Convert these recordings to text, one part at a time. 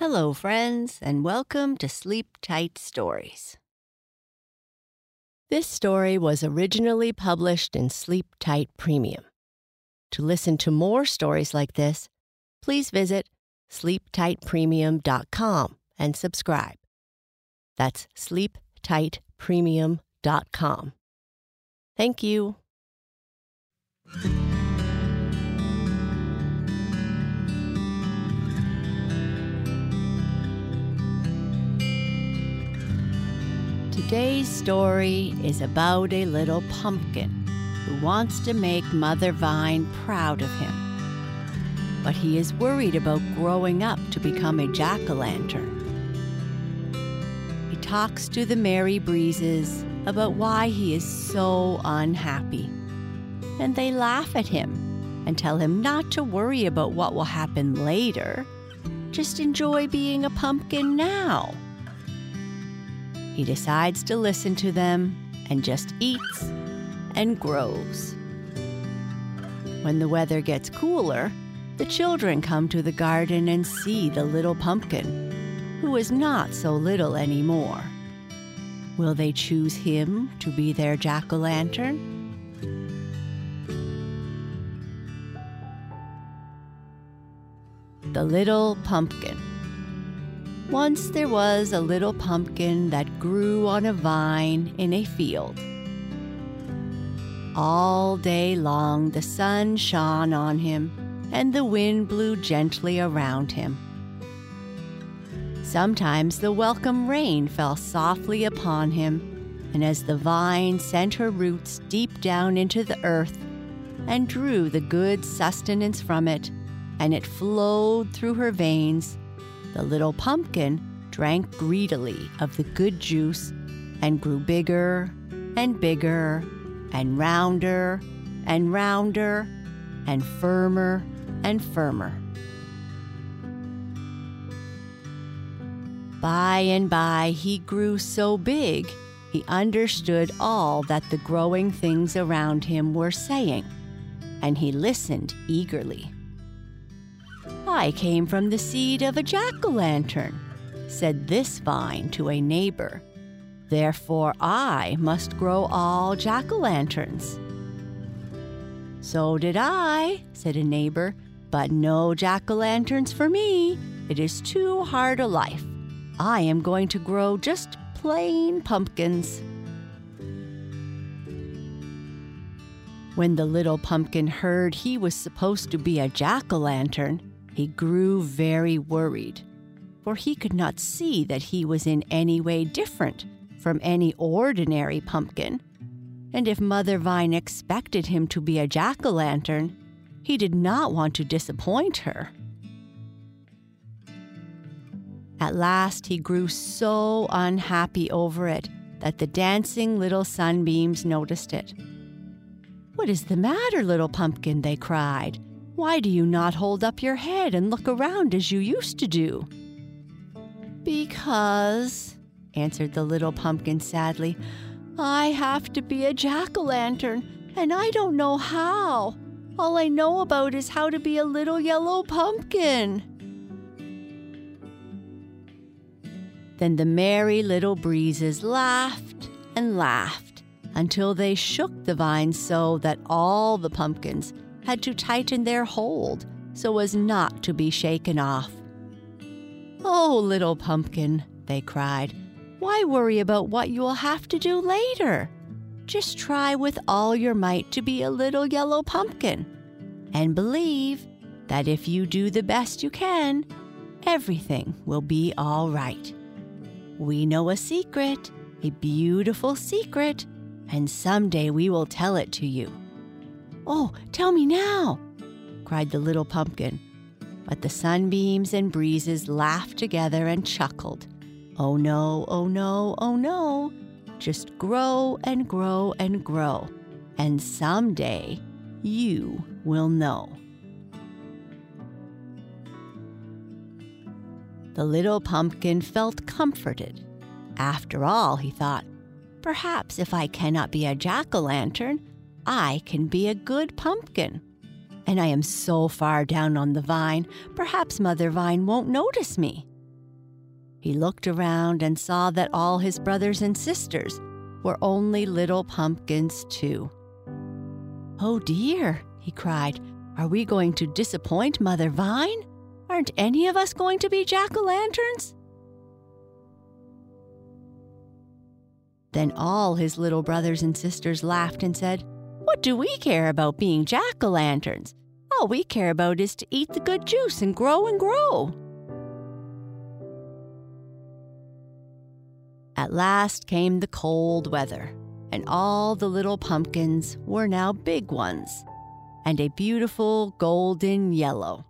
Hello, friends, and welcome to Sleep Tight Stories. This story was originally published in Sleep Tight Premium. To listen to more stories like this, please visit sleeptightpremium.com and subscribe. That's sleeptightpremium.com. Thank you. Today's story is about a little pumpkin who wants to make Mother Vine proud of him. But he is worried about growing up to become a jack o' lantern. He talks to the merry breezes about why he is so unhappy. And they laugh at him and tell him not to worry about what will happen later. Just enjoy being a pumpkin now. He decides to listen to them and just eats and grows. When the weather gets cooler, the children come to the garden and see the little pumpkin, who is not so little anymore. Will they choose him to be their jack o' lantern? The Little Pumpkin. Once there was a little pumpkin that grew on a vine in a field. All day long the sun shone on him, and the wind blew gently around him. Sometimes the welcome rain fell softly upon him, and as the vine sent her roots deep down into the earth and drew the good sustenance from it, and it flowed through her veins, the little pumpkin drank greedily of the good juice and grew bigger and bigger and rounder and rounder and firmer and firmer. By and by, he grew so big, he understood all that the growing things around him were saying, and he listened eagerly. I came from the seed of a jack o' lantern, said this vine to a neighbor. Therefore, I must grow all jack o' lanterns. So did I, said a neighbor, but no jack o' lanterns for me. It is too hard a life. I am going to grow just plain pumpkins. When the little pumpkin heard he was supposed to be a jack o' lantern, he grew very worried, for he could not see that he was in any way different from any ordinary pumpkin. And if Mother Vine expected him to be a jack o' lantern, he did not want to disappoint her. At last, he grew so unhappy over it that the dancing little sunbeams noticed it. What is the matter, little pumpkin? they cried. Why do you not hold up your head and look around as you used to do? Because, answered the little pumpkin sadly, I have to be a jack o' lantern, and I don't know how. All I know about is how to be a little yellow pumpkin. Then the merry little breezes laughed and laughed until they shook the vine so that all the pumpkins had to tighten their hold so as not to be shaken off. Oh, little pumpkin, they cried, why worry about what you will have to do later? Just try with all your might to be a little yellow pumpkin, and believe that if you do the best you can, everything will be all right. We know a secret, a beautiful secret, and someday we will tell it to you. Oh, tell me now, cried the little pumpkin. But the sunbeams and breezes laughed together and chuckled. Oh no, oh no, oh no. Just grow and grow and grow, and someday you will know. The little pumpkin felt comforted. After all, he thought, perhaps if I cannot be a jack o' lantern, I can be a good pumpkin. And I am so far down on the vine, perhaps Mother Vine won't notice me. He looked around and saw that all his brothers and sisters were only little pumpkins, too. Oh dear, he cried, are we going to disappoint Mother Vine? Aren't any of us going to be jack o' lanterns? Then all his little brothers and sisters laughed and said, What do we care about being jack o' lanterns? All we care about is to eat the good juice and grow and grow. At last came the cold weather, and all the little pumpkins were now big ones, and a beautiful golden yellow.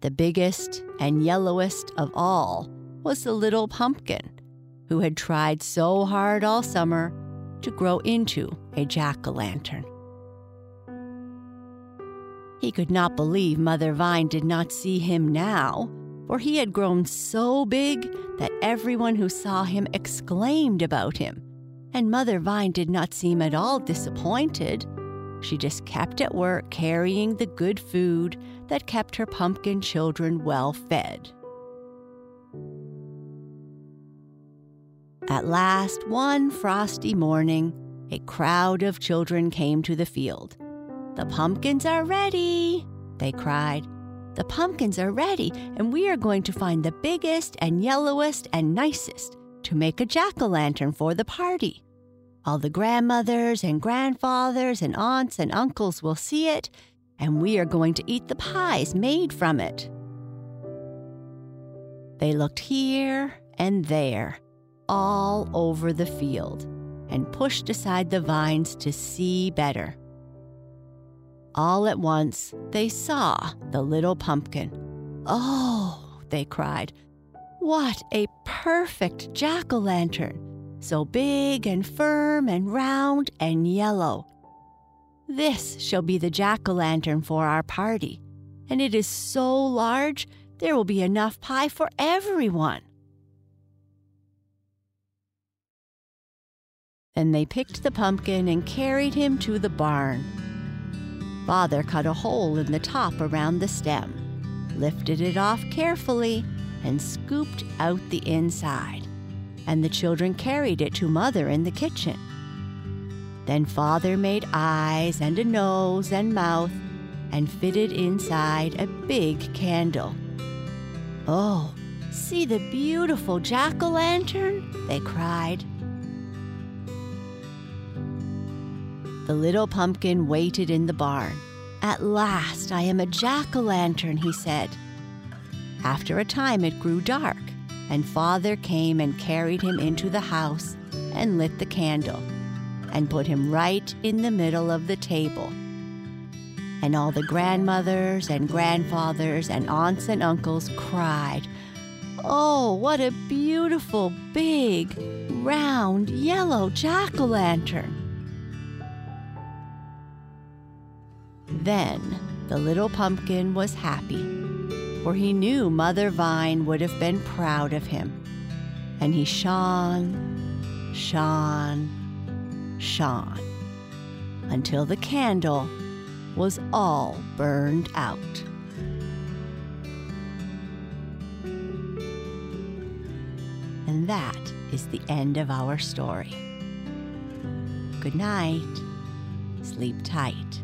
The biggest and yellowest of all was the little pumpkin, who had tried so hard all summer to grow into a jack o' lantern. He could not believe Mother Vine did not see him now, for he had grown so big that everyone who saw him exclaimed about him, and Mother Vine did not seem at all disappointed. She just kept at work carrying the good food that kept her pumpkin children well fed. At last, one frosty morning, a crowd of children came to the field. The pumpkins are ready, they cried. The pumpkins are ready, and we are going to find the biggest and yellowest and nicest to make a jack o' lantern for the party. All the grandmothers and grandfathers and aunts and uncles will see it, and we are going to eat the pies made from it. They looked here and there, all over the field, and pushed aside the vines to see better. All at once, they saw the little pumpkin. Oh, they cried, what a perfect jack o' lantern! so big and firm and round and yellow. This shall be the jack o' lantern for our party, and it is so large there will be enough pie for everyone. Then they picked the pumpkin and carried him to the barn. Father cut a hole in the top around the stem, lifted it off carefully, and scooped out the inside and the children carried it to Mother in the kitchen. Then Father made eyes and a nose and mouth and fitted inside a big candle. Oh, see the beautiful jack o' lantern, they cried. The little pumpkin waited in the barn. At last I am a jack o' lantern, he said. After a time it grew dark and father came and carried him into the house and lit the candle and put him right in the middle of the table. And all the grandmothers and grandfathers and aunts and uncles cried, Oh, what a beautiful, big, round, yellow jack o' lantern! Then the little pumpkin was happy for he knew Mother Vine would have been proud of him. And he shone, shone, shone until the candle was all burned out. And that is the end of our story. Good night. Sleep tight.